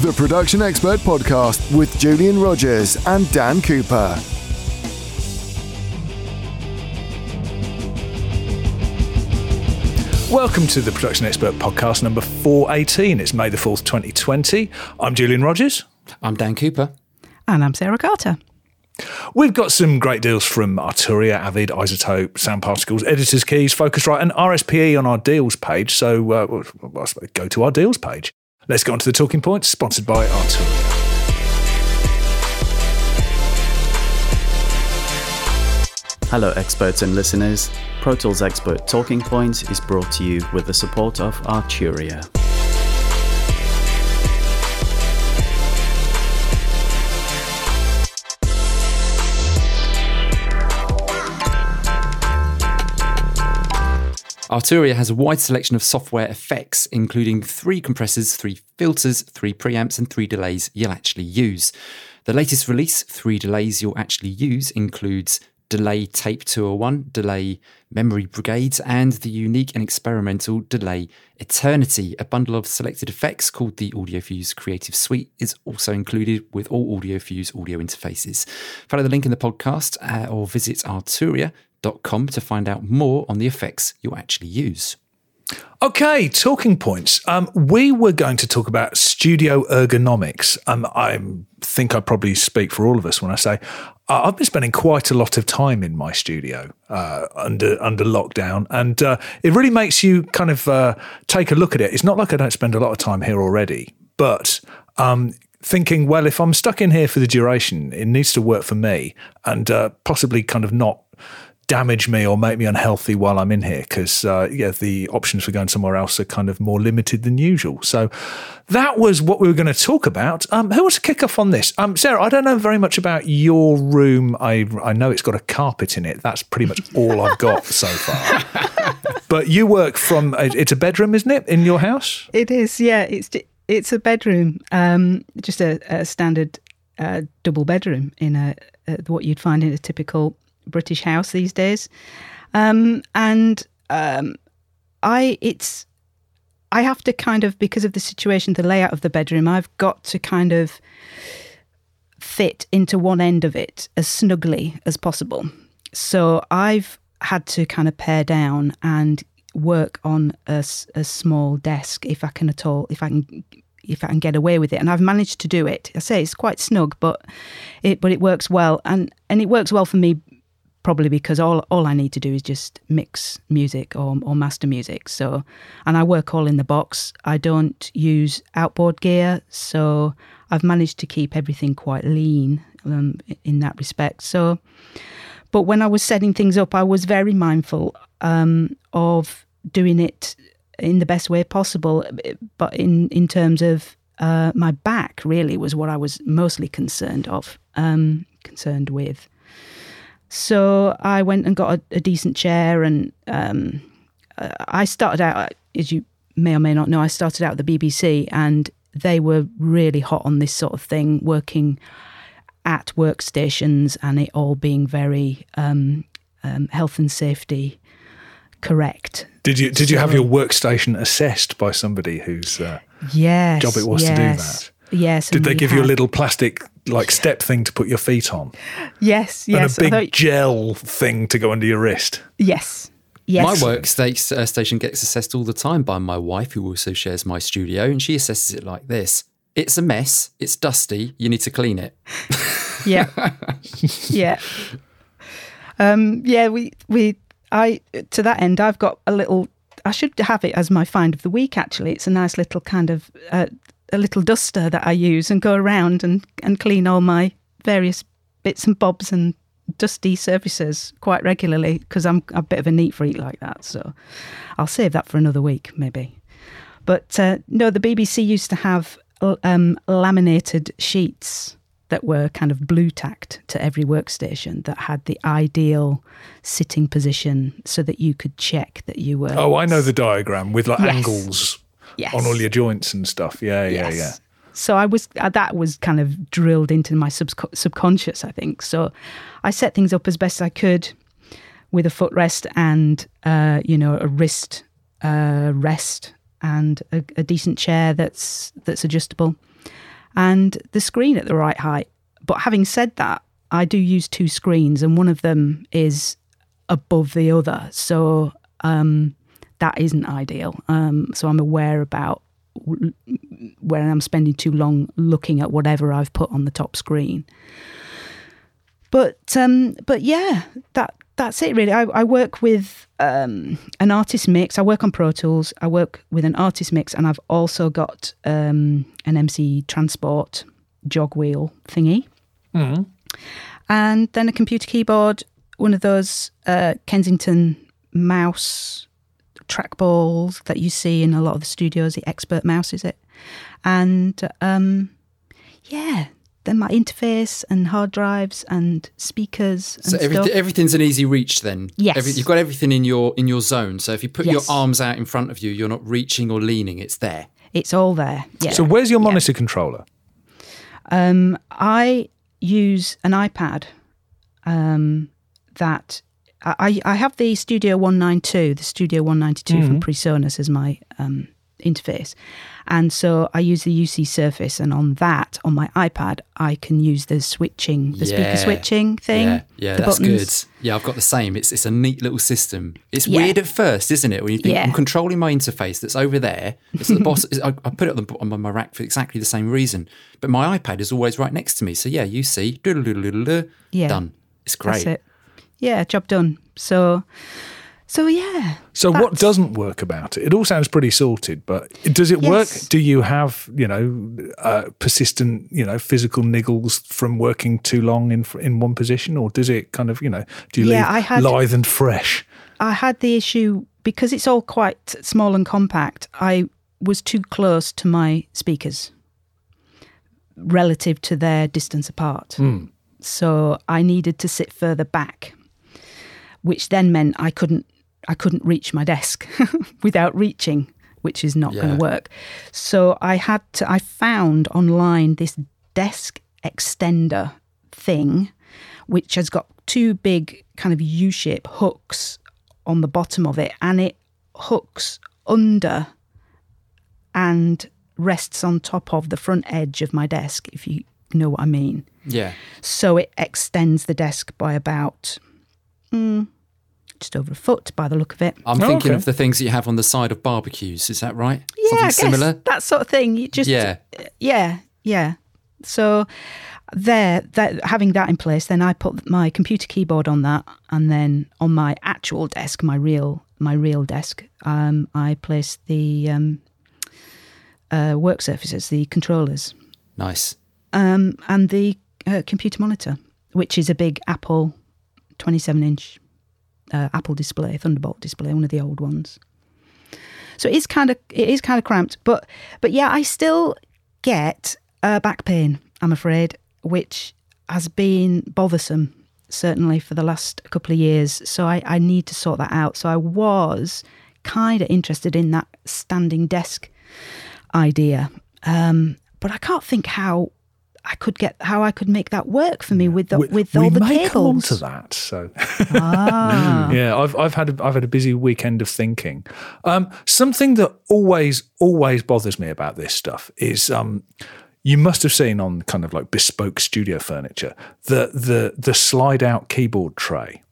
The Production Expert Podcast with Julian Rodgers and Dan Cooper. Welcome to the Production Expert Podcast number 418. It's May the 4th, 2020. I'm Julian Rodgers. I'm Dan Cooper. And I'm Sarah Carter. We've got some great deals from Arturia, Avid, iZotope, Sound Particles, Editor's Keys, Focusrite, and RSPE on our deals page. So uh, go to our deals page. Let's go on to the talking points, sponsored by Arturia. Hello, experts and listeners. Pro Tools Expert Talking Point is brought to you with the support of Arturia. Arturia has a wide selection of software effects, including three compressors, three filters, three preamps, and three delays you'll actually use. The latest release, three delays you'll actually use, includes Delay Tape 201, Delay Memory Brigades, and the unique and experimental Delay Eternity. A bundle of selected effects called the AudioFuse Creative Suite is also included with all AudioFuse audio interfaces. Follow the link in the podcast uh, or visit Arturia com to find out more on the effects you'll actually use. Okay, talking points. Um, we were going to talk about studio ergonomics. Um, I think I probably speak for all of us when I say I've been spending quite a lot of time in my studio uh, under under lockdown, and uh, it really makes you kind of uh, take a look at it. It's not like I don't spend a lot of time here already, but um, thinking, well, if I'm stuck in here for the duration, it needs to work for me, and uh, possibly kind of not damage me or make me unhealthy while I'm in here because uh, yeah, the options for going somewhere else are kind of more limited than usual. So that was what we were going to talk about. Um, who wants to kick off on this? Um, Sarah, I don't know very much about your room. I I know it's got a carpet in it. That's pretty much all I've got so far. but you work from it's a bedroom, isn't it, in your house? It is. Yeah, it's it's a bedroom, um, just a, a standard uh, double bedroom in a, a, what you'd find in a typical British house these days. Um, and um, I, it's, I have to kind of, because of the situation, the layout of the bedroom, I've got to kind of fit into one end of it as snugly as possible. So I've had to kind of pare down and work on a, a small desk if I can at all, if I can if I can get away with it. And I've managed to do it. I say it's quite snug, but it but it works well, and and it works well for me probably because all all I need to do is just mix music or or master music. So, and I work all in the box. I don't use outboard gear, so I've managed to keep everything quite lean um, in that respect. So, but when I was setting things up, I was very mindful um, of doing it in the best way possible. But in in terms of uh, my back, really was what I was mostly concerned of, um, concerned with. So I went and got a, a decent chair, and um, uh, I started out, as you may or may not know, I started out at the BBC, and they were really hot on this sort of thing, working at workstations, and it all being very um, um, health and safety correct. Did you did so, you have your workstation assessed by somebody whose uh, yes, job it was yes. to do that? Yes. Did they give had. you a little plastic like step thing to put your feet on? Yes, yes. And a big gel thing to go under your wrist? Yes. Yes. My workstation uh, gets assessed all the time by my wife, who also shares my studio, and she assesses it like this It's a mess, it's dusty, you need to clean it. yeah. yeah. Um, yeah, we, we, I, to that end, I've got a little, I should have it as my find of the week, actually. It's a nice little kind of uh, a little duster that I use and go around and, and clean all my various bits and bobs and dusty surfaces quite regularly because I'm a bit of a neat freak like that. So I'll save that for another week, maybe. But uh, no, the BBC used to have um, laminated sheets that were kind of blue tacked to every workstation that had the ideal sitting position so that you could check that you were. Oh, I know the diagram with like yes. angles yes. on all your joints and stuff. Yeah, yeah, yes. yeah. So I was uh, that was kind of drilled into my sub- subconscious, I think. So I set things up as best I could with a footrest and uh, you know a wrist uh, rest and a, a, decent chair that's that's adjustable. and the screen at the right height. But having said that, I do use two screens, and one of them is above the other. So um, that isn't ideal. Um, so I'm aware about w- when I'm spending too long looking at whatever I've put on the top screen. But um, but yeah, that that's it really. I, I work with um, an artist mix. I work on Pro Tools. I work with an artist mix, and I've also got um, an MC Transport jog wheel thingy, and then a computer keyboard, one of those uh, Kensington mouse trackballs that you see in a lot of the studios. The expert mouse is it, and um, yeah. Then my interface and hard drives and speakers and So stuff. everything, everything's an easy reach then. Yes. Every, you've got everything in your in your zone. So if you put your arms out in front of you, you're not reaching or leaning. It's there. It's all there. Yeah. So where's your monitor controller? Um, I use an iPad um, that I, I have the Studio 192, the Studio 192 from PreSonus as my um, interface. And so I use the UC Surface, and on that, on my iPad, I can use the switching, the speaker switching thing. Yeah, yeah, the that's buttons. good. Yeah, I've got the same. It's it's a neat little system. It's Yeah. weird at first, isn't it? When you think Yeah. I'm controlling my interface that's over there. It's the boss. I, I put it on, the, on my rack for exactly the same reason. But my iPad is always right next to me. So yeah, you see, doodle-doodle-doodle, Yeah. done. It's That's great. Yeah, job done. So, so yeah. So what doesn't work about it? It all sounds pretty sorted, but does it work? Do you have you know uh, persistent you know physical niggles from working too long in in one position, or does it kind of you know do you Yeah, leave I had- lithe and fresh? I had the issue because it's all quite small and compact. I was too close to my speakers relative to their distance apart. So I needed to sit further back, which then meant I couldn't I couldn't reach my desk without reaching, which is not going to work. So I had to I found online this desk extender thing which has got two big kind of U-shape hooks on the bottom of it and it hooks under and rests on top of the front edge of my desk if you know what I mean. Yeah. So it extends the desk by about mm, just over a foot by the look of it. I'm Oh, thinking okay. of the things that you have on the side of barbecues. Is that right? yeah, Something I guess similar. that sort of thing. You just Yeah. yeah, yeah. So there, that having that in place, then I put my computer keyboard on that, and then on my actual desk, my real my real desk, um, I place the um, uh, work surfaces, the controllers, Nice. um, and the uh, computer monitor, which is a big Apple 27 inch uh, Apple display, Thunderbolt display, one of the old ones. So it is kind of it is kind of cramped, but but yeah, I still get uh, back pain. I'm afraid, which has been bothersome certainly for the last couple of years. So I, I need to sort that out. So I was kind of interested in that standing desk idea, um, but I can't think how I could get how I could make that work for me with the, we, with all the may come on to that. So Ah. yeah, I've I've had a, I've had a busy weekend of thinking. Um, something that always always bothers me about this stuff is um, you must have seen on kind of like bespoke studio furniture the the the slide out keyboard tray.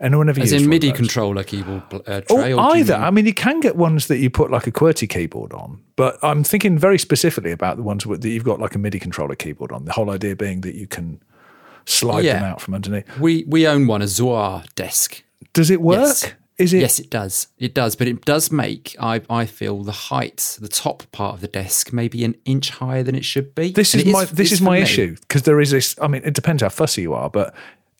Anyone ever As in MIDI controller keyboard uh, Or tray. or you either. I mean, you can get ones that you put like a QWERTY keyboard on, but I'm thinking very specifically about the ones that you've got like a MIDI controller keyboard on. The whole idea being that you can slide them out from underneath. we we own one, a Zaor desk. Does it work? Yes. Is it? Yes, it does. It does, but it does make I I feel the height, the top part of the desk, maybe an inch higher than it should be. This And is my this is my issue because there is this. I mean, it depends how fussy you are, but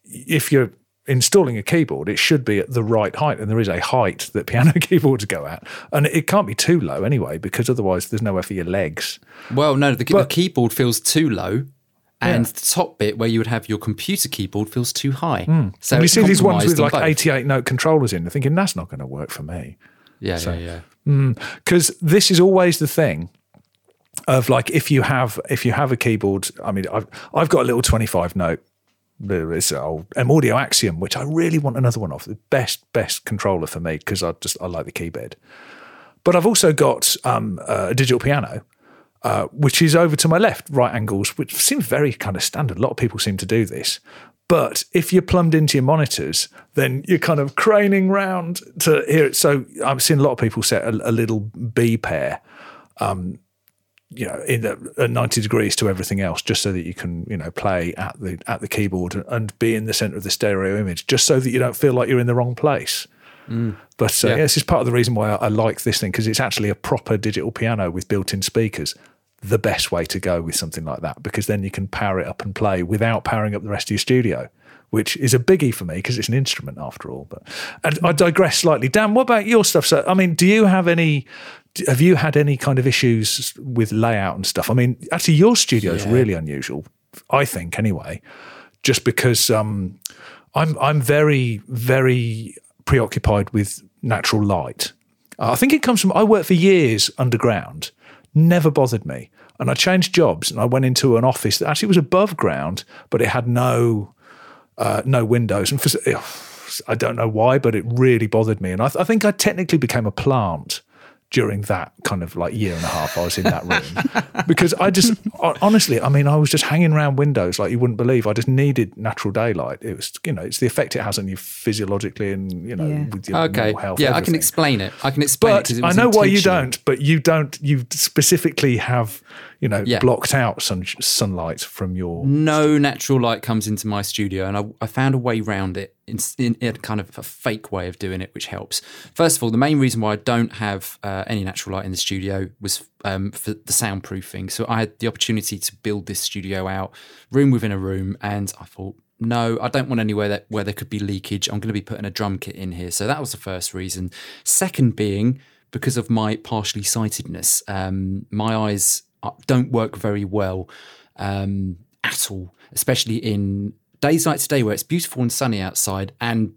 if you're installing a keyboard, it should be at the right height, and there is a height that piano keyboards go at, and it can't be too low anyway, because otherwise there's nowhere for your legs. Well, no, the, the keyboard feels too low, and Yeah. the top bit where you would have your computer keyboard feels too high. So and Hmm. you see these ones with on like both. 88 note controllers in, they're thinking that's not going to work for me. Yeah, yeah, yeah. because this is always the thing of like if you have if you have a keyboard i mean i've i've got a little 25 note an old M audio axiom which i really want another one of the best best controller for me because i just i like the keyboard but i've also got um, a digital piano uh, which is over to my left, right angles, which seems very kind of standard. A lot of people seem to do this. But if you're plumbed into your monitors, then you're kind of craning round to hear it. So I've seen a lot of people set a, a little B pair, um, you know, in the, at 90 degrees to everything else, just so that you can, you know, play at the at the keyboard and, be in the center of the stereo image, just so that you don't feel like you're in the wrong place. But uh, Yeah. yeah, this is part of the reason why I, I like this thing because it's actually a proper digital piano with built-in speakers. The best way to go with something like that because then you can power it up and play without powering up the rest of your studio, which is a biggie for me because it's an instrument after all. But and I digress slightly. Dan, what about your stuff? So, I mean, do you have any? Have you had any kind of issues with layout and stuff? I mean, actually, your studio is Yeah. really unusual. I think anyway, just because um, I'm I'm very very preoccupied with natural light. Uh, I think it comes from I worked for years underground, never bothered me, and I changed jobs and I went into an office that actually was above ground, but it had no uh, no windows, and for, I don't know why, but it really bothered me, and I, th- I think I technically became a plant during that kind of like year and a half I was in that room because I just honestly I mean I was just hanging around windows like you wouldn't believe I just needed natural daylight it was you know it's the effect it has on you physiologically and you know Yeah. with your Okay. mental health Yeah, I can explain it. I can explain it but 'cause it I know why you don't but you don't you specifically have you know Yeah. blocked out sun, sunlight from your No natural light comes into my studio, and I, I found a way around it in, in, in kind of a fake way of doing it, which helps. First of all, the main reason why I don't have uh, any natural light in the studio was um, for the soundproofing. So I had the opportunity to build this studio out, room within a room, and I thought, no, I don't want anywhere that where there could be leakage. I'm going to be putting a drum kit in here. So that was the first reason. Second being because of my partially sightedness, um, my eyes uh, don't work very well um, at all, especially in days like today where it's beautiful and sunny outside and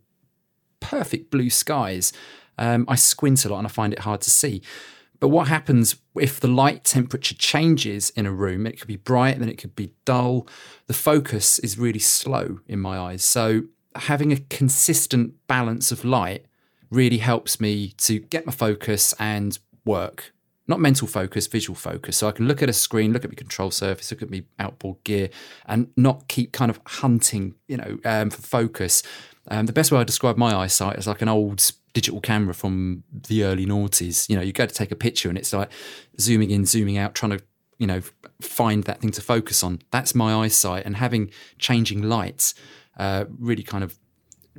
perfect blue skies. Um, I squint a lot and I find it hard to see. But what happens if the light temperature changes in a room? It could be bright, then it could be dull. The focus is really slow in my eyes. So having a consistent balance of light really helps me to get my focus and work. Not mental focus, visual focus. So I can look at a screen, look at my control surface, look at my outboard gear, and not keep kind of hunting, you know, um, for focus. Um, the best way I describe my eyesight is like an old digital camera from the early noughties. You know, you go to take a picture and it's like zooming in, zooming out, trying to, you know, find that thing to focus on. That's my eyesight. And having changing lights uh, really kind of,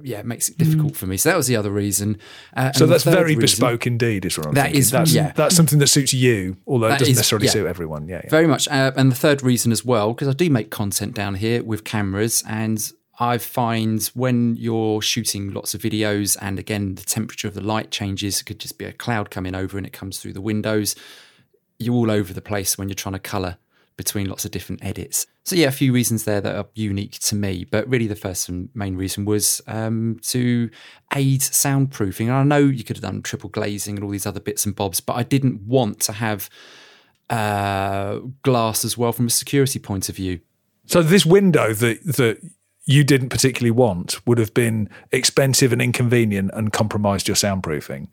yeah, it makes it difficult for me. So that was the other reason. Uh, so that's very reason- bespoke indeed is what I'm That thinking. is- that's, yeah. that's something that suits you although it doesn't is- necessarily yeah. suit everyone yeah, yeah. Very much. Uh, and the third reason as well, because I do make content down here with cameras, and I find when you're shooting lots of videos, and again, the temperature of the light changes, it could just be a cloud coming over and it comes through the windows. You're all over the place when you're trying to color between lots of different edits. So, yeah, a few reasons there that are unique to me. But really, the first and main reason was um, to aid soundproofing. And I know you could have done triple glazing and all these other bits and bobs, but I didn't want to have uh, glass as well from a security point of view. So this window that that you didn't particularly want would have been expensive and inconvenient and compromised your soundproofing.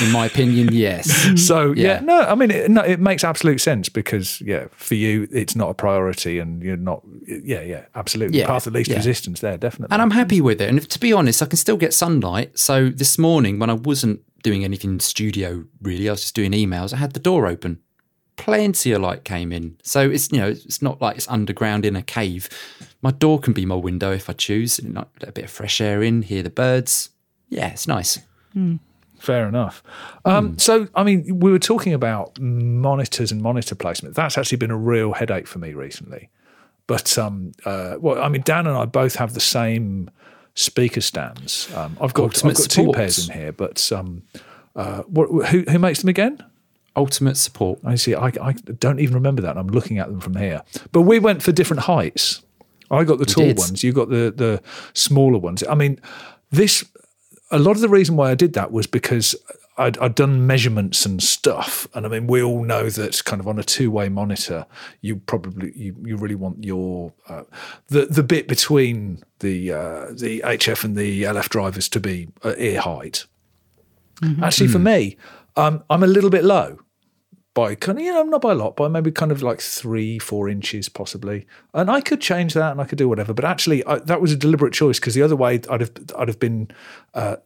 In my opinion, yes. Mm-hmm. So yeah, Yeah. no, I mean it, no, it makes absolute sense because yeah, for you it's not a priority and you're not yeah yeah absolutely Yeah, path of least yeah. resistance there definitely. And I'm happy with it. And if, to be honest, I can still get sunlight. So this morning, when I wasn't doing anything in studio, really, I was just doing emails, I had the door open. Plenty of light came in. So it's, you know, it's not like it's underground in a cave. My door can be my window if I choose. And let a bit of fresh air in, hear the birds. Yeah, it's nice. Hmm. Fair enough. Um, So, I mean, we were talking about monitors and monitor placement. That's actually been a real headache for me recently. But, um, uh, well, I mean, Dan and I both have the same speaker stands. Um, I've got, I've got two pairs in here, but um, uh, what, who, who makes them again? Ultimate support. I see. I, I don't even remember that. I'm looking at them from here. But we went for different heights. I got the tall ones. You got the the smaller ones. I mean, this. A lot of the reason why I did that was because I'd, I'd done measurements and stuff, and I mean, we all know that kind of on a two way monitor, you probably you, you really want your uh, the the bit between the uh, the HF and the LF drivers to be ear height. Actually, for me, um, I'm a little bit low by kind of, you know, not by a lot, by maybe kind of like three, four inches possibly. And I could change that and I could do whatever. But actually, I, that was a deliberate choice because the other way I'd have, I'd have been, uh,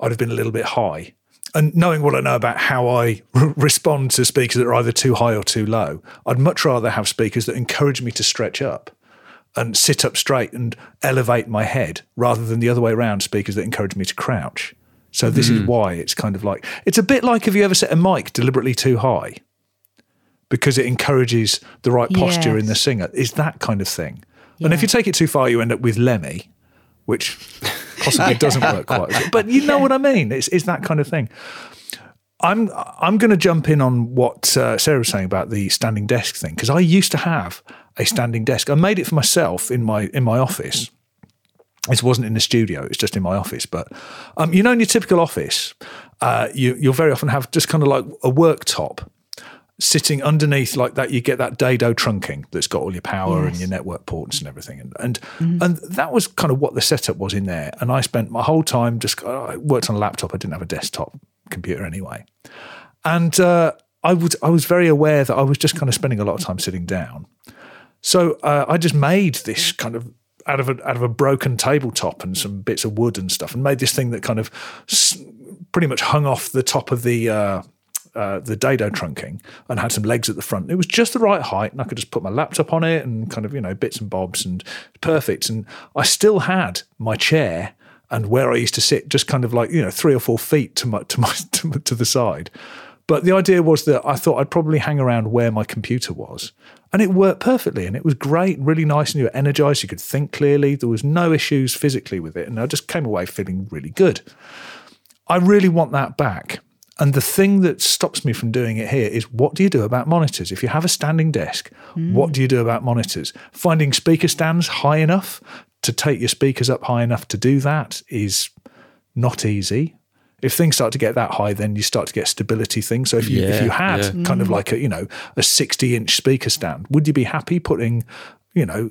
I'd have been a little bit high. And knowing what I know about how I respond to speakers that are either too high or too low, I'd much rather have speakers that encourage me to stretch up and sit up straight and elevate my head rather than the other way around speakers that encourage me to crouch. So this Hmm. is why it's kind of like it's a bit like if you ever set a mic deliberately too high because it encourages the right posture in the singer. Is that kind of thing. And if you take it too far, you end up with Lemmy, which possibly doesn't work quite. well. But you know what I mean? It's, it's that kind of thing. I'm I'm going to jump in on what uh, Sarah was saying about the standing desk thing because I used to have a standing desk. I made it for myself in my in my office. This wasn't in the studio; it's just in my office. But um, you know, in your typical office, uh, you you'll very often have just kind of like a worktop sitting underneath like that. You get that dado trunking that's got all your power and your network ports and everything, and and and that was kind of what the setup was in there. And I spent my whole time just I worked on a laptop. I didn't have a desktop computer anyway, and uh, I was I was very aware that I was just kind of spending a lot of time sitting down. So uh, I just made this kind of out of a out of a broken tabletop and some bits of wood and stuff, and made this thing that kind of s- pretty much hung off the top of the uh, uh, the dado trunking and had some legs at the front. It was just the right height, and I could just put my laptop on it and kind of you know bits and bobs and perfect. And I still had my chair and where I used to sit, just kind of like you know three or four feet to my to my to, my- to the side. But the idea was that I thought I'd probably hang around where my computer was. And it worked perfectly and it was great, really nice, and you were energized. You could think clearly. There was no issues physically with it. And I just came away feeling really good. I really want that back. And the thing that stops me from doing it here is what do you do about monitors? If you have a standing desk, what do you do about monitors? Finding speaker stands high enough to take your speakers up high enough to do that is not easy. If things start to get that high, then you start to get stability things. So if you if you had yeah. kind of mm. like a you know a sixty inch speaker stand, would you be happy putting you know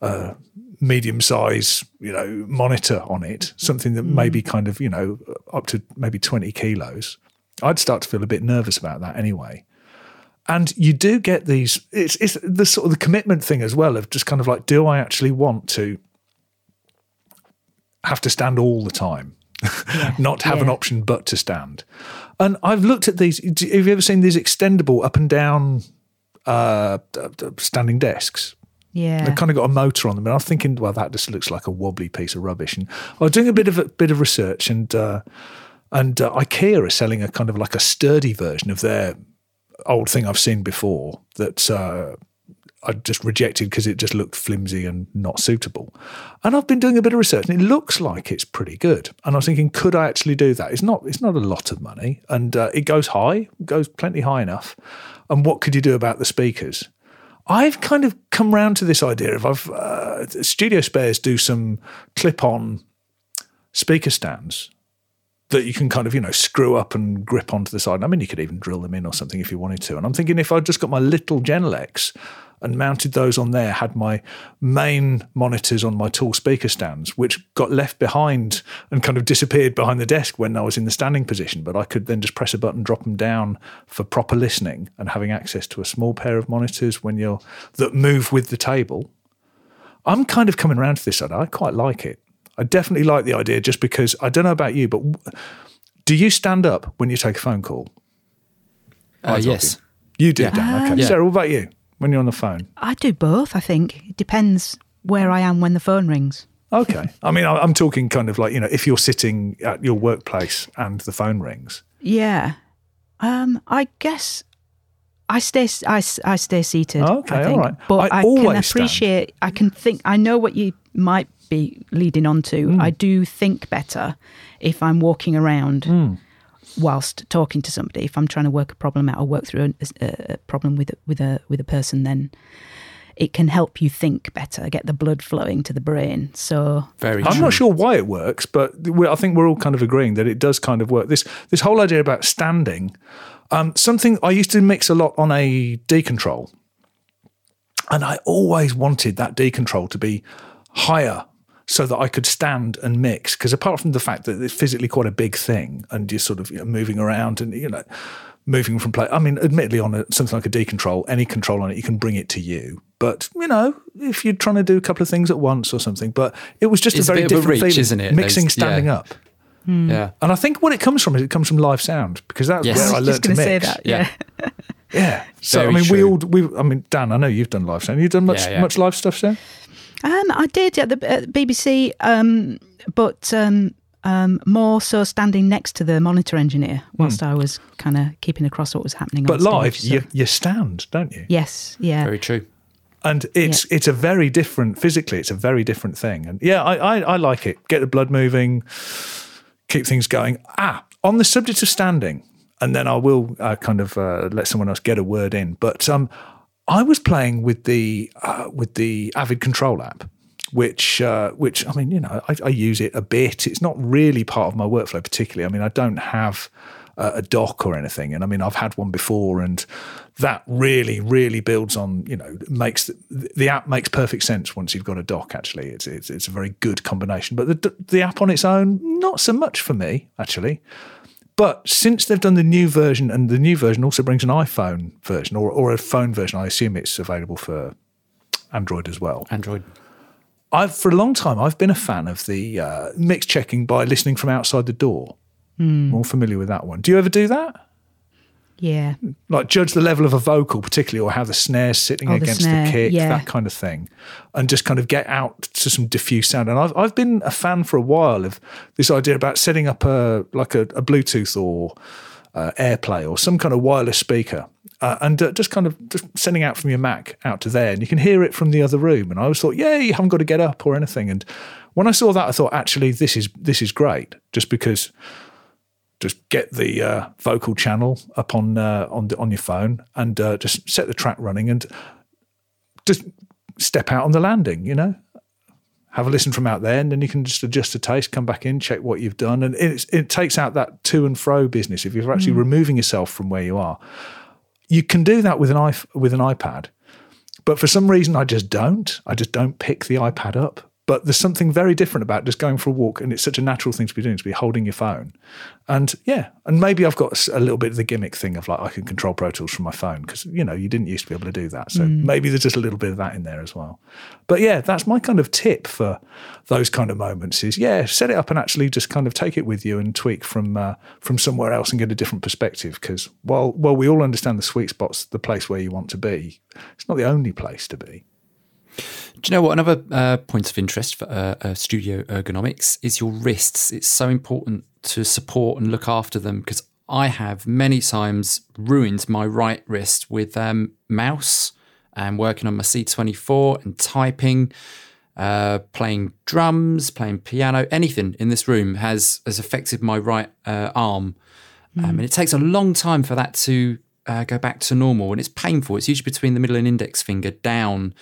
a medium size you know monitor on it, something that mm. maybe kind of you know up to maybe twenty kilos? I'd start to feel a bit nervous about that anyway. And you do get these. It's it's the sort of the commitment thing as well of just kind of like, do I actually want to have to stand all the time? not have an option but to stand. And I've looked at these. Have you ever seen these extendable up and down uh, standing desks? Yeah. They've kind of got a motor on them, and I'm thinking, well, that just looks like a wobbly piece of rubbish. And I was doing a bit of a bit of research, and uh, and uh, IKEA are selling a kind of like a sturdy version of their old thing I've seen before that uh, I just rejected because it just looked flimsy and not suitable. And I've been doing a bit of research, and it looks like it's pretty good. And I was thinking, could I actually do that? It's not. It's not a lot of money, and uh, it goes high, goes plenty high enough. And what could you do about the speakers? I've kind of come round to this idea of I've uh, Studio Spares do some clip-on speaker stands that you can kind of you know screw up and grip onto the side. I mean, you could even drill them in or something if you wanted to. And I'm thinking if I'd just got my little Genelecs and mounted those on there, had my main monitors on my tall speaker stands, which got left behind and kind of disappeared behind the desk when I was in the standing position. But I could then just press a button, drop them down for proper listening and having access to a small pair of monitors when you're that move with the table. I'm kind of coming around to this idea. I quite like it. I definitely like the idea just because I don't know about you, but w- do you stand up when you take a phone call? Uh, yes. You do, Yeah. Dan. Okay. Yeah. Sarah, what about you when you're on the phone? I do both, I think. It depends where I am when the phone rings. Okay. I mean, I- I'm talking kind of like, you know, if you're sitting at your workplace and the phone rings. Yeah. Um, I guess I stay I, s- I stay seated. Okay, I think. right. But I I, always can stand. appreciate I can think I know what you might be leading on to. Hmm. I do think better if I'm walking around Hmm. whilst talking to somebody. If I'm trying to work a problem out or work through a, a problem with a- with a with a person then it can help you think better, get the blood flowing to the brain. So Very I'm true. not sure why it works, but we I think we're all kind of agreeing that it does kind of work. This this whole idea about standing, um, something I used to mix a lot on a D control, and I always wanted that D control to be higher so that I could stand and mix. Because apart from the fact that it's physically quite a big thing, and you're sort of you know, moving around, and you know, moving from place. I mean, admittedly, on a, something like a D control, any control on it, you can bring it to you. But you know, if you're trying to do a couple of things at once or something, but it was just It's a a very bit a different reach, feeling. isn't it? Mixing Those- standing yeah. up, hmm. Yeah. and I think what it comes from is it comes from live sound because that's Yes. where I I learned to mix. say that. Yeah. Yeah. Yeah. So I Very mean, we all we. I mean, Dan, I know you've done live sound. You've done much Yeah, yeah. much live stuff, Sam. Um, I did at the, at the BBC, um, but um, um, more so standing next to the monitor engineer whilst I was kind of keeping across what was happening. But on live, stage, so- you you stand, don't you? yes, yeah, Very true. and it's it's a very different physically it's a very different thing and yeah I, I i like it get the blood moving keep things going ah on the subject of standing and then i will uh, kind of uh, let someone else get a word in but um i was playing with the uh, with the avid control app which uh, which I mean, you know, I, I use it a bit. It's not really part of my workflow particularly. I mean, I don't have a dock or anything, and I mean, I've had one before, and that really, really builds on. You know, makes the, the app makes perfect sense once you've got a dock. Actually, it's it's, it's a very good combination. But the the app on its own, not so much for me actually. But since they've done the new version, and the new version also brings an iPhone version or, or a phone version, I assume it's available for Android as well. Android. I've for a long time I've been a fan of the uh, mix checking by listening from outside the door. More familiar with that one. Do you ever do that? Yeah. Like judge the level of a vocal, particularly, or how the snare's sitting Oh, the against snare, the kick, yeah. that kind of thing, and just kind of get out to some diffuse sound. And I've I've been a fan for a while of this idea about setting up a like a, a Bluetooth or uh, AirPlay or some kind of wireless speaker. Uh, and uh, just kind of just sending out from your Mac out to there, and you can hear it from the other room. And I always thought, yeah, you haven't got to get up or anything. And when I saw that, I thought, actually, this is this is great, just because just get the uh, vocal channel up on uh, on the, on your phone and uh, just set the track running and just step out on the landing. You know, have a listen from out there, and then you can just adjust the taste, come back in, check what you've done, and it's, it takes out that to and fro business. If you're actually removing yourself from where you are, you can do that with an iP- with an iPad. But for some reason, I just don't. I just don't pick the iPad up. But there's something very different about just going for a walk, and it's such a natural thing to be doing to be holding your phone. And yeah, and maybe I've got a little bit of the gimmick thing of like I can control Pro Tools from my phone because you know you didn't used to be able to do that. So maybe there's just a little bit of that in there as well. But yeah, that's my kind of tip for those kind of moments is yeah, set it up and actually just kind of take it with you and tweak from uh, from somewhere else and get a different perspective. Because while while we all understand the sweet spot's the place where you want to be, it's not the only place to be. Do you know what? Another uh, point of interest for uh, uh, studio ergonomics is your wrists. It's so important to support and look after them because I have many times ruined my right wrist with um, mouse and working on my C24 and typing, uh, playing drums, playing piano, anything in this room has has affected my right uh, arm. Um, and it takes a long time for that to uh, go back to normal, and it's painful. It's usually between the middle and index finger down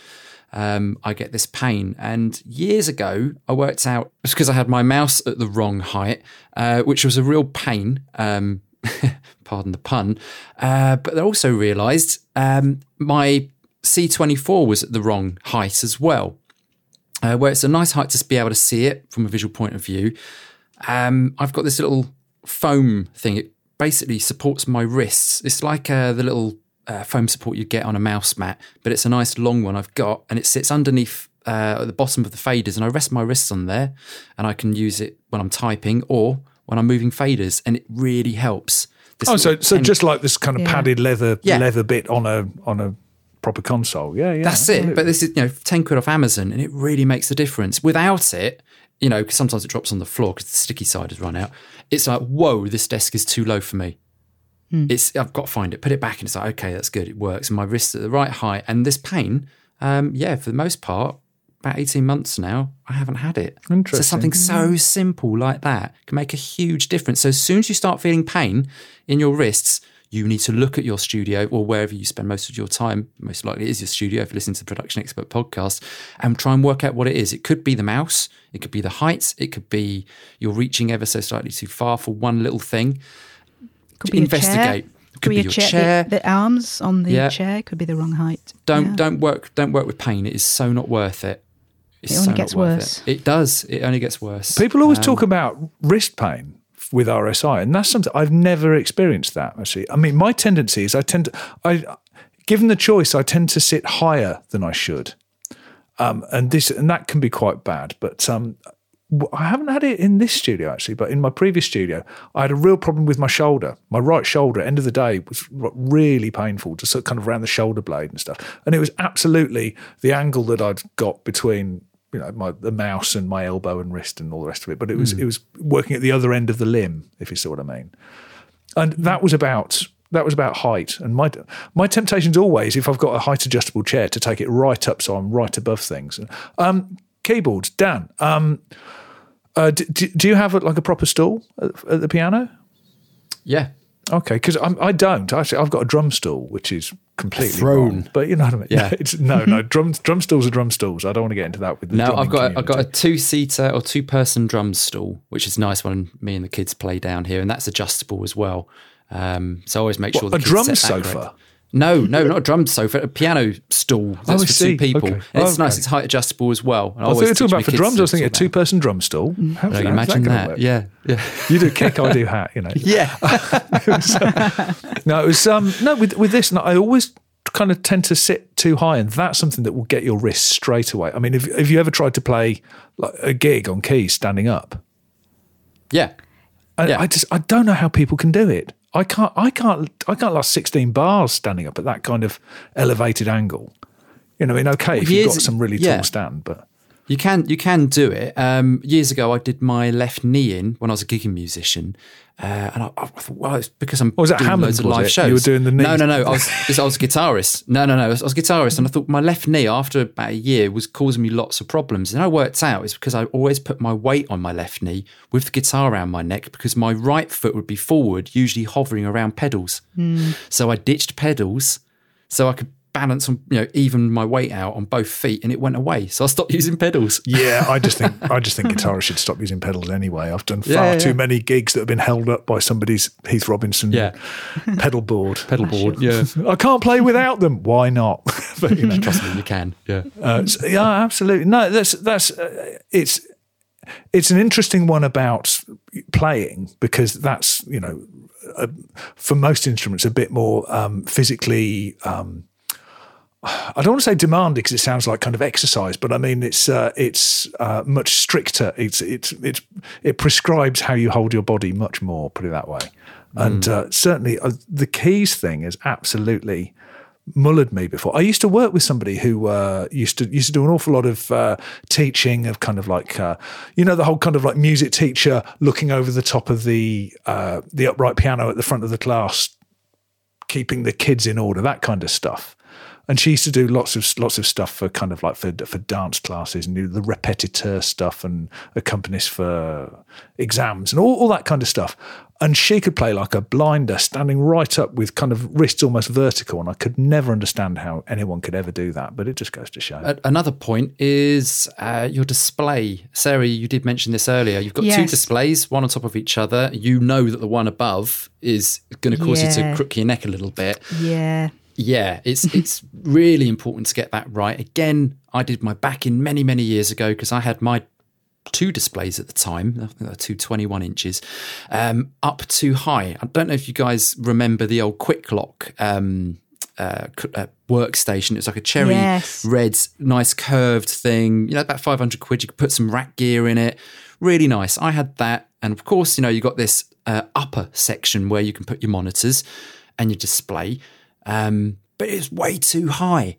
um, I get this pain. And years ago, I worked out because I had my mouse at the wrong height, uh, which was a real pain. Um, pardon the pun. Uh, but I also realised um, my C24 was at the wrong height as well, uh, where it's a nice height to be able to see it from a visual point of view. Um, I've got this little foam thing. It basically supports my wrists. It's like uh, the little uh, foam support you get on a mouse mat, but it's a nice long one I've got, and it sits underneath uh, at the bottom of the faders, and I rest my wrists on there, and I can use it when I'm typing or when I'm moving faders, and it really helps. This Oh, so so pen- just like this kind of Yeah. padded leather Yeah. leather bit on a on a proper console. Yeah, yeah. That's it. But this is, you know, 10 quid off Amazon and it really makes a difference. Without it, you know, because sometimes it drops on the floor because the sticky side has run out. It's like, whoa, this desk is too low for me. It's I've got to find it, put it back, and it's like, okay, that's good, it works. And my wrist's at the right height. And this pain, um, yeah, for the most part, about 18 months now, I haven't had it. So Interesting. something so simple like that can make a huge difference. So as soon as you start feeling pain in your wrists, you need to look at your studio or wherever you spend most of your time. Most likely it is your studio if you listen to the Production Expert podcast and try and work out what it is. It could be the mouse, it could be the heights, it could be you're reaching ever so slightly too far for one little thing. Could be a investigate. chair. Could be a your chair. chair. The, the arms on the Yeah. chair could be the wrong height. Don't Yeah. don't work don't work with pain. It is so not worth it. It's It only so gets worse. It. it does. It only gets worse. People always Um, talk about wrist pain with RSI, and that's something I've never experienced. That actually, I mean, my tendency is I tend to, I, given the choice, I tend to sit higher than I should, um, and this and that can be quite bad. But um, w- I haven't had it in this studio actually, but in my previous studio, I had a real problem with my shoulder. My right shoulder, end of the day, was really painful, just sort of kind of around the shoulder blade and stuff. And it was absolutely the angle that I'd got between you know my the mouse and my elbow and wrist and all the rest of it. But it was it was working at the other end of the limb, if you see what I mean. And that was about that was about height. And my my temptation's always, if I've got a height adjustable chair, to take it right up so I'm right above things. Um, keyboards, Dan. Um, uh, do, do you have like a proper stool at, at the piano? Yeah. Okay, because I don't actually. I've got a drum stool, which is completely throne. wrong, but you know what I mean. Yeah. it's no, no. Drum drum stools are drum stools. I don't want to get into that with the No, I've got a, I've got a two seater or two person drum stool, which is nice when me and the kids play down here, and that's adjustable as well. Um, so I always make sure What, the a drum sofa? correct. No, no, not a drum sofa, a piano stool. That's Oh, I for see. two people. Okay. And it's Okay. nice. It's height adjustable as well. And I thought you were always talking about for drums. I was thinking a two person drum stool. How's, No, you imagine gonna that? Yeah, yeah, You do kick, I do hat. You know. yeah. No, it was um no with with this. No, I always kind of tend to sit too high, and that's something that will get your wrists straight away. I mean, have, have you ever tried to play like a gig on keys standing up? yeah. I, Yeah. I just I don't know how people can do it. I can't I can't I can't last sixteen bars standing up at that kind of elevated angle. You know, I mean, okay, if you've got some really yeah. tall stand, but You can you can do it. Um, years ago, I did my left knee in when I was a gigging musician, uh, and I, I thought, well, it's because I'm was that doing Hammond, loads of was live it? shows. You were doing the No, knees? no, no. I was I was a guitarist. No, no, no. I was, I was a guitarist, and I thought my left knee after about a year was causing me lots of problems. And I worked out it's because I always put my weight on my left knee with the guitar around my neck because my right foot would be forward, usually hovering around pedals. So I ditched pedals so I could balance on you know even my weight out on both feet, and it went away. So I stopped using pedals. yeah, I just think I just think guitarists should stop using pedals anyway. I've done far Yeah, yeah, too yeah. many gigs that have been held up by somebody's Heath Robinson pedal board. Pedal board, yeah. I can't play without them. Why not? but you know, Trust me, you can. Yeah. Uh, so- yeah, absolutely. No, that's that's uh, it's it's an interesting one about playing because that's you know uh, for most instruments a bit more um, physically. Um, I don't want to say demanding because it sounds like kind of exercise, but I mean it's uh, it's uh, much stricter. It's it's it's it prescribes how you hold your body much more. Put it that way, and uh, certainly uh, the keys thing is absolutely mullered me before. I used to work with somebody who uh, used to used to do an awful lot of uh, teaching of kind of like uh, you know the whole kind of like music teacher looking over the top of the uh, the upright piano at the front of the class, keeping the kids in order, that kind of stuff. And she used to do lots of lots of stuff for kind of like for for dance classes and do the repetiteur stuff and accompanist for exams and all, all that kind of stuff. And she could play like a blinder, standing right up with kind of wrists almost vertical. And I could never understand how anyone could ever do that. But it just goes to show. Another point is uh, your display. Sarah, you did mention this earlier. You've got two displays, one on top of each other. You know that the one above is going to cause you to crook your neck a little bit. Yeah. Yeah, it's it's really important to get that right. Again, I did my back in many many years ago because I had my two displays at the time, I think they were two 21 inches, um, up too high. I don't know if you guys remember the old QuikLok um, uh, uh, workstation. It was like a cherry Yes. red, nice curved thing. You know, about 500 quid. You could put some rack gear in it. Really nice. I had that. And of course, you know, you got this uh, upper section where you can put your monitors and your display. Um, but it was way too high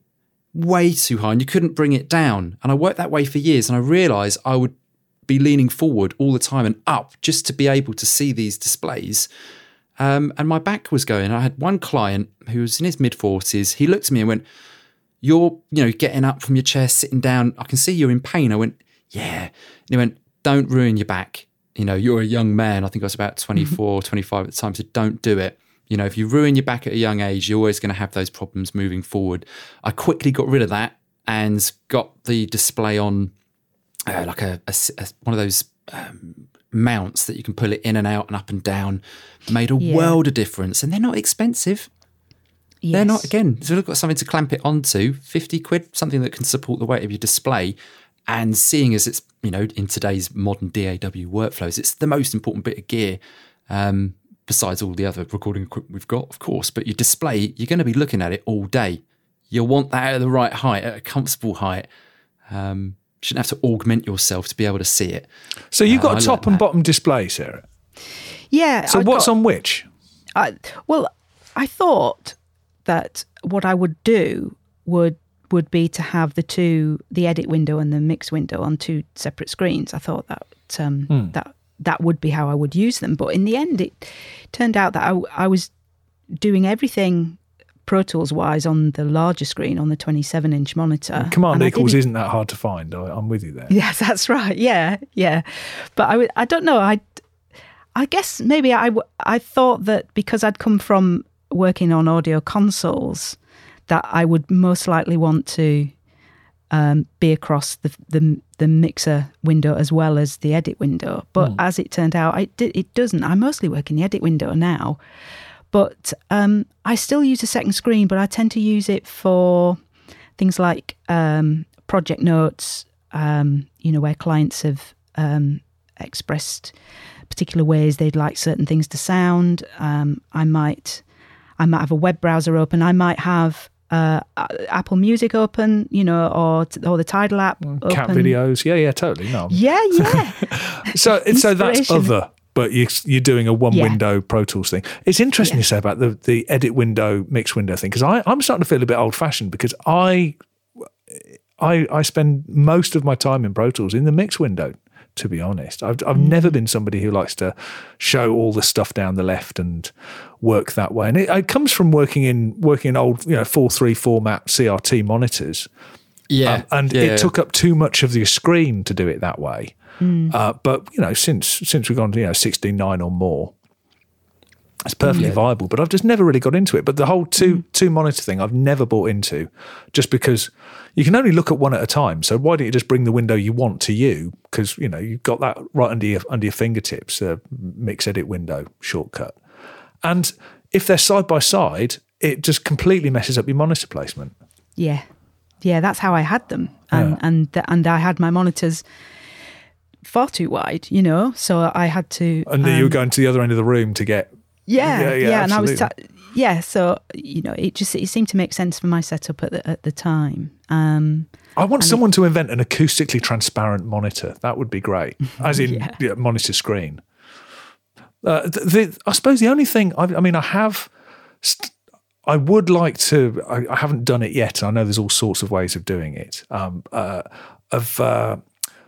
way too high and you couldn't bring it down. And I worked that way for years and I realized I would be leaning forward all the time and up just to be able to see these displays. Um, and my back was going. I had one client who was in his mid 40s. He looked at me and went, You're, you know, getting up from your chair, sitting down. I can see you're in pain. I went, Yeah. And he went, Don't ruin your back. You know, you're a young man. I think I was about 24, 25 at the time. So don't do it. You know, if you ruin your back at a young age, you're always going to have those problems moving forward. I quickly got rid of that and got the display on uh, like a, a a- one of those um, mounts that you can pull it in and out and up and down. Made a Yeah. world of difference, and they're not expensive. They're not again. So you've got something to clamp it onto, fifty quid, something that can support the weight of your display, And seeing as it's, you know, in today's modern DAW workflows, it's the most important bit of gear, um, besides all the other recording equipment we've got, of course. But your display, you're going to be looking at it all day. You'll want that at the right height, at a comfortable height. Um, you shouldn't have to augment yourself to be able to see it. So you've Uh, got I a top and that. bottom display, Sarah. Yeah. So I what's got- on which? I, well, I thought that what I would do would would be to have the two, the edit window and the mix window, on two separate screens. I thought that um, Hmm. that that would be how I would use them. But in the end, it turned out that I, I was doing everything Pro Tools wise on the larger screen on the 27 inch monitor. Command equals isn't that hard to find. I, I'm with you there. Yes, that's right. Yeah, yeah. But I, I don't know. I, I guess maybe I, I thought that because I'd come from working on audio consoles, that I would most likely want to um, be across the, the the mixer window as well as the edit window. But as it turned out, it di- it doesn't. I mostly work in the edit window now, but um, I still use a second screen. But I tend to use it for things like um, project notes, um, you know, where clients have um, expressed particular ways they'd like certain things to sound. Um, I might, I might have a web browser open. I might have Uh, uh, Apple Music open, you know, or or the Tidal app mm, open. Cat videos. Yeah, yeah, totally. No. Yeah, yeah. So, so that's other, but you, you're doing a one Yeah. window Pro Tools thing. It's interesting Yeah. you say about the, the edit window, mix window thing, because I'm starting to feel a bit old fashioned because I, I, I spend most of my time in Pro Tools in the mix window. To be honest, I've, I've never mm. been somebody who likes to show all the stuff down the left and work that way. And it, it comes from working in working in old, you know, four three format CRT monitors. Yeah. Um, and yeah. it took up too much of the screen to do it that way. Uh, but you know, since since we've gone to you know sixteen nine or more, it's perfectly Yeah. viable. But I've just never really got into it. But the whole two two monitor thing, I've never bought into, just because you can only look at one at a time. So why don't you just bring the window you want to you? Because you know you've got that right under your under your fingertips, the mix edit window shortcut. And if they're side by side, it just completely messes up your monitor placement. Yeah, yeah, that's how I had them, and Yeah. and th- and I had my monitors far too wide, you know. So I had to. And then you were um, going to the other end of the room to get yeah, Yeah, yeah, yeah, and I was. Ta- yeah, so you know, it just it seemed to make sense for my setup at the at the time. Um, I want someone to invent an acoustically transparent monitor. That would be great, as in yeah, monitor screen. Uh, the, I suppose the only thing I, I mean, I have, st- I would like to. I, I haven't done it yet. I know there's all sorts of ways of doing it. Um, uh, of uh,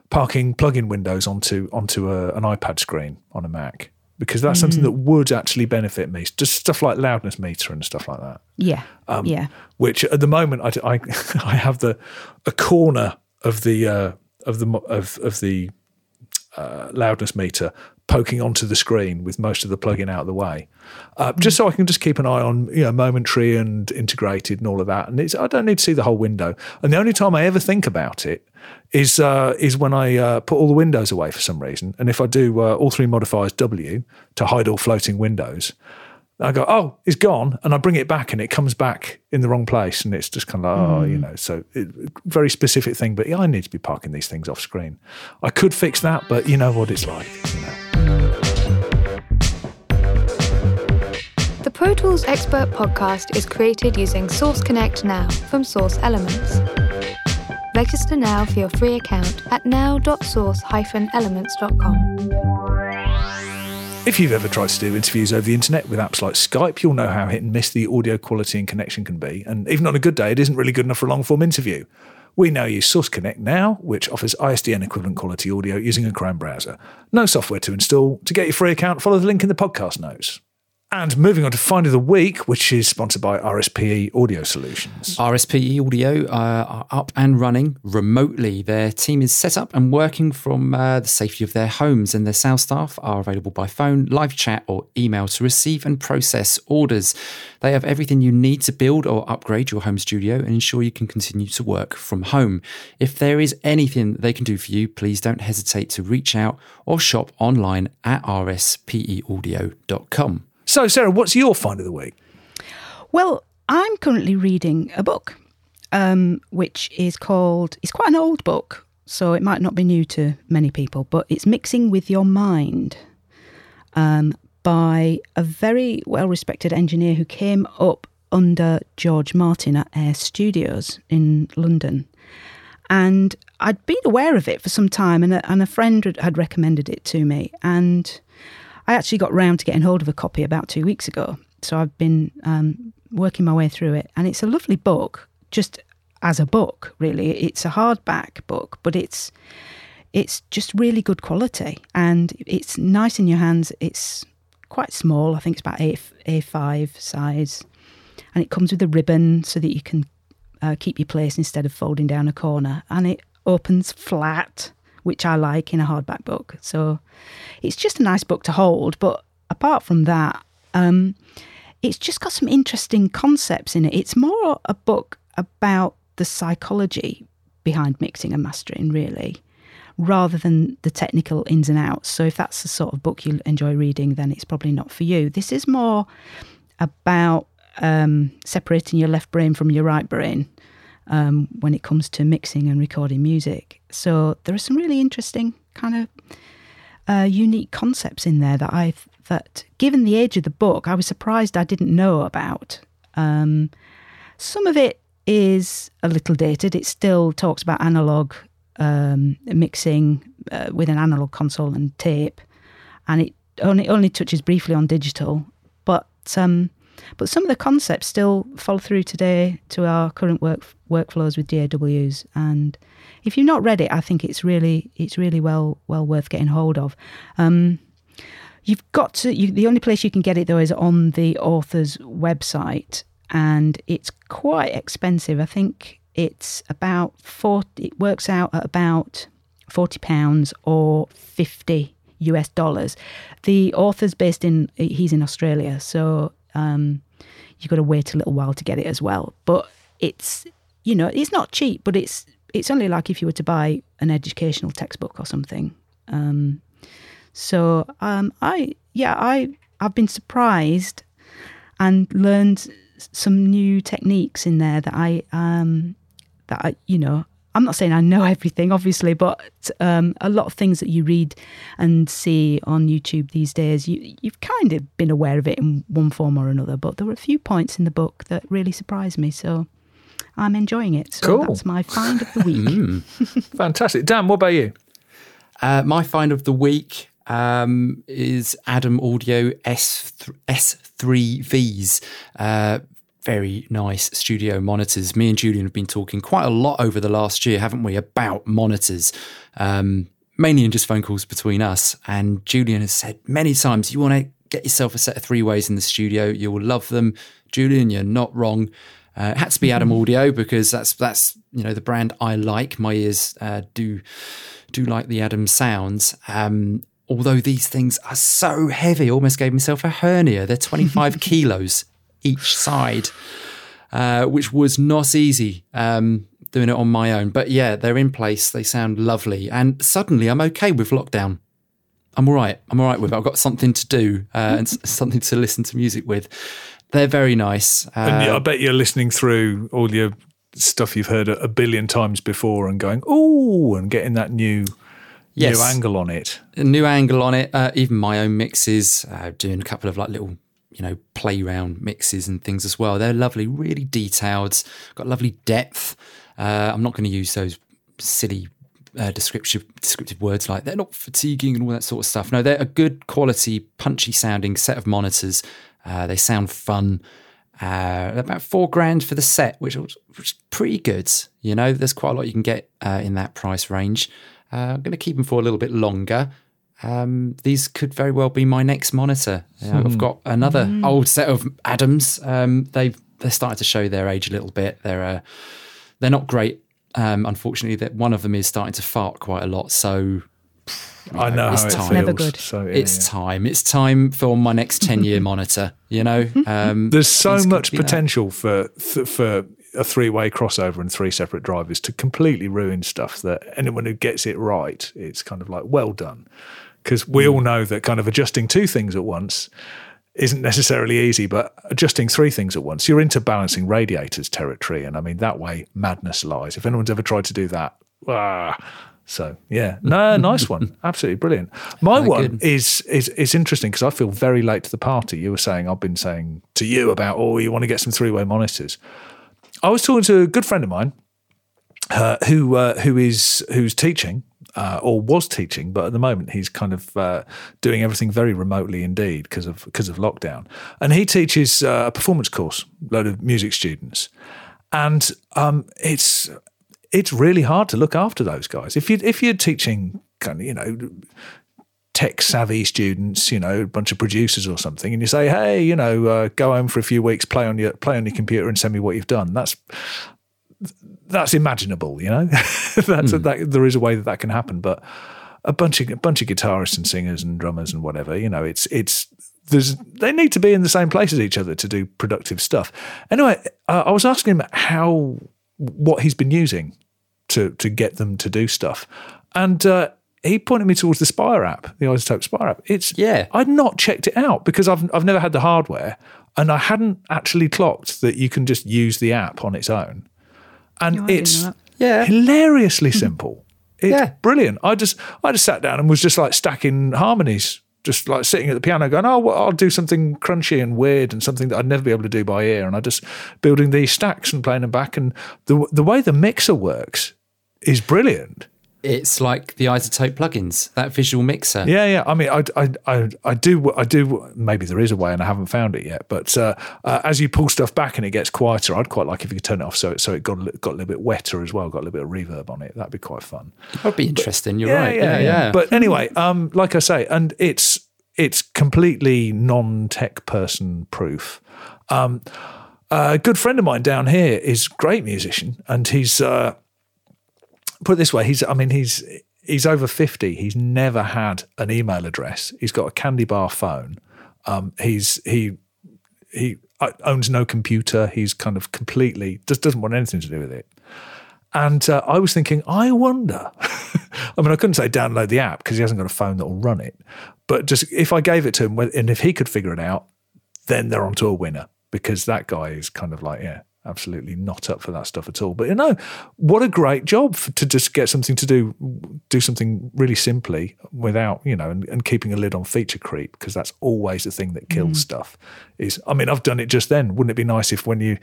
parking plug-in windows onto onto a, an iPad screen on a Mac because that's something that would actually benefit me. Just stuff like loudness meter and stuff like that yeah, Um, yeah, which at the moment I, I, I have the a corner of the uh, of the of of the uh, loudness meter poking onto the screen with most of the plug-in out of the way, uh, just so I can just keep an eye on you know momentary and integrated and all of that. And it's I don't need to see the whole window. And the only time I ever think about it is uh, is when I uh, put all the windows away for some reason. And if I do uh, all three modifiers W to hide all floating windows, I go, oh, it's gone, and I bring it back, and it comes back in the wrong place, and it's just kind of like, oh, you know, so it, very specific thing. But yeah, I need to be parking these things off screen. I could fix that, but you know what it's like. You know. Pro Tools Expert podcast is created using Source Connect Now from Source Elements. Register now for your free account at now.source-elements.com. If you've ever tried to do interviews over the internet with apps like Skype, you'll know how hit and miss the audio quality and connection can be. And even on a good day, it isn't really good enough for a long form interview. We now use Source Connect now, which offers ISDN equivalent quality audio using a Chrome browser. No software to install. To get your free account, follow the link in the podcast notes. And moving on to Find of the Week, which is sponsored by RSPE Audio Solutions. RSPE Audio uh, are up and running remotely. Their team is set up and working from uh, the safety of their homes, and their sales staff are available by phone, live chat, or email to receive and process orders. They have everything you need to build or upgrade your home studio and ensure you can continue to work from home. If there is anything they can do for you, please don't hesitate to reach out or shop online at rspeaudio.com. So, Sarah, what's your Find of the Week? Well, I'm currently reading a book, um, which is called. It's quite an old book, so it might not be new to many people, but it's Mixing with Your Mind um, by a very well respected engineer who came up under George Martin at Air Studios in London. And I'd been aware of it for some time, and a, and a friend had recommended it to me. And I actually got round to getting hold of a copy about two weeks ago. So I've been um, working my way through it. And it's a lovely book, just as a book, really. It's a hardback book, but it's it's just really good quality and it's nice in your hands. It's quite small. I think it's about A A5 size, and it comes with a ribbon so that you can uh, keep your place instead of folding down a corner. And it opens flat, which I like in a hardback book. So it's just a nice book to hold. But apart from that, um, it's just got some interesting concepts in it. It's more a book about the psychology behind mixing and mastering, really, rather than the technical ins and outs. So, if that's the sort of book you enjoy reading, then it's probably not for you. This is more about um, separating your left brain from your right brain um, when it comes to mixing and recording music. So, there are some really interesting kind of uh, unique concepts in there that I that, given the age of the book, I was surprised I didn't know about. Um, some of it is a little dated. It still talks about analog um, mixing uh, with an analog console and tape, and it only only touches briefly on digital. But um, but some of the concepts still follow through today to our current work workflows with DAWs. And if you've not read it, I think it's really it's really well well worth getting hold of. Um, you've got to. You, the only place you can get it though is on the author's website, and it's quite expensive. I think it's about four. It works out at about forty pounds or fifty US dollars. The author's based in. He's in Australia, so um, you've got to wait a little while to get it as well. But it's you know it's not cheap, but it's it's only like if you were to buy an educational textbook or something. Um, so um, I yeah I I've been surprised and learned some new techniques in there that I um, that I you know I'm not saying I know everything, obviously, but um, a lot of things that you read and see on YouTube these days, you, you've kind of been aware of it in one form or another. But there were a few points in the book that really surprised me. So I'm enjoying it. So cool. that's my find of the week. Mm. Fantastic. Dan, what about you? Uh, my find of the week um, is Adam Audio S S3Vs. Uh, very nice studio monitors. Me and Julian have been talking quite a lot over the last year, haven't we, about monitors, um, mainly in just phone calls between us. And Julian has said many times, you want to get yourself a set of three ways in the studio, you will love them. Julian, you're not wrong. Uh, it had to be Adam mm-hmm. Audio because that's that's you know the brand I like. My ears uh, do do like the Adam sounds. Um, although these things are so heavy, almost gave myself a hernia. They're 25 kilos each side, uh, which was not easy um, doing it on my own. But yeah, they're in place. They sound lovely. And suddenly I'm okay with lockdown. I'm all right. I'm all right with it. I've got something to do uh, and something to listen to music with. They're very nice. Uh, and I bet you're listening through all your stuff you've heard a billion times before and going, oh, and getting that new yes. new angle on it. A new angle on it. Uh, even my own mixes, uh, doing a couple of like little you know, play round mixes and things as well. They're lovely, really detailed, got lovely depth. Uh, I'm not going to use those silly uh, descriptive descriptive words like they're not fatiguing and all that sort of stuff. No, they're a good quality, punchy sounding set of monitors. Uh, they sound fun. Uh, about four grand for the set, which, which is pretty good. You know, there's quite a lot you can get uh, in that price range. Uh, I'm going to keep them for a little bit longer um, these could very well be my next monitor. hmm. I've got another mm. old set of Adams. Um, they've they're starting to show their age a little bit. They're uh, they're not great. Um, unfortunately, that one of them is starting to fart quite a lot. So I know, know it's time. It's never good. So, yeah, it's yeah. time. It's time for my next ten year monitor. You know, um, there's so much potential for for a three way crossover and three separate drivers to completely ruin stuff that anyone who gets it right, it's kind of like well done because we all hmm. know that kind of adjusting two things at once isn't necessarily easy, but adjusting three things at once, you're into balancing radiators territory. And I mean, that way madness lies. If anyone's ever tried to do that, ah, So yeah, no, nice one, absolutely brilliant. My one good. is is is interesting because I feel very late to the party. You were saying I've been saying to you about oh you want to get some three way monitors. I was talking to a good friend of mine uh, who uh, who is who's teaching uh, or was teaching, but at the moment he's kind of uh, doing everything very remotely indeed because of because of lockdown. And he teaches uh, a performance course, load of music students, and um, it's it's really hard to look after those guys. If you if you're teaching kind of you know tech savvy students, you know, a bunch of producers or something, and you say, hey, you know, uh, go home for a few weeks, play on your play on your computer, and send me what you've done. That's that's imaginable, you know. that's that, there is a way that that can happen, but a bunch of a bunch of guitarists and singers and drummers and whatever, you know, it's it's there's they need to be in the same place as each other to do productive stuff. Anyway, uh, I was asking him how what he's been using to to get them to do stuff, and. Uh, he pointed me towards the Spire app, the iZotope Spire app. It's Yeah. I'd not checked it out because I've I've never had the hardware, and I hadn't actually clocked that you can just use the app on its own and No, it's. Yeah. hilariously hmm. simple. It's Yeah. brilliant. I just I just sat down and was just like stacking harmonies, just like sitting at the piano, going, "Oh, well, I'll do something crunchy and weird and something that I'd never be able to do by ear." And I just building these stacks and playing them back. And the the way the mixer works is brilliant. It's like the iZotope plugins, that visual mixer. Yeah, yeah. I mean, I, I, I, I do, I do. Maybe there is a way, and I haven't found it yet. But uh, uh, as you pull stuff back and it gets quieter, I'd quite like if you could turn it off so it so it got a, got a little bit wetter as well, got a little bit of reverb on it. That'd be quite fun. That'd be interesting. You're right. Yeah, yeah. But anyway, um, like I say, and it's it's completely non-tech person proof. Um, a good friend of mine down here is a great musician, and he's uh, put it this way: he's I mean he's he's over fifty. He's never had an email address. He's got a candy bar phone. Um, he's he he uh, owns no computer. He's kind of completely just doesn't want anything to do with it. And uh, I was thinking, I wonder. I mean, I couldn't say download the app because he hasn't got a phone that will run it. But just if I gave it to him and if he could figure it out, then they're onto a winner because that guy is kind of like, yeah, absolutely not up for that stuff at all. But you know, what a great job for, to just get something to do, do something really simply without, you know, and, and keeping a lid on feature creep because that's always the thing that kills mm. stuff. Is I mean, I've done it just then. Wouldn't it be nice if when you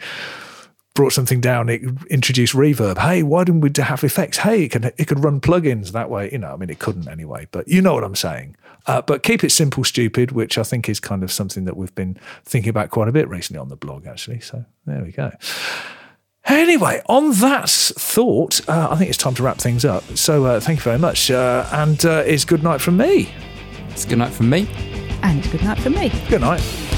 brought something down, it introduced reverb. Hey, why didn't we have effects? Hey, it could it could run plugins that way. You know, I mean, it couldn't anyway, but you know what I'm saying. Uh, but keep it simple, stupid, which I think is kind of something that we've been thinking about quite a bit recently on the blog, actually. So there we go. Anyway, on that thought, uh, I think it's time to wrap things up. So uh, thank you very much, uh, and uh, it's good night from me. It's good night from me. And good night for me. Good night.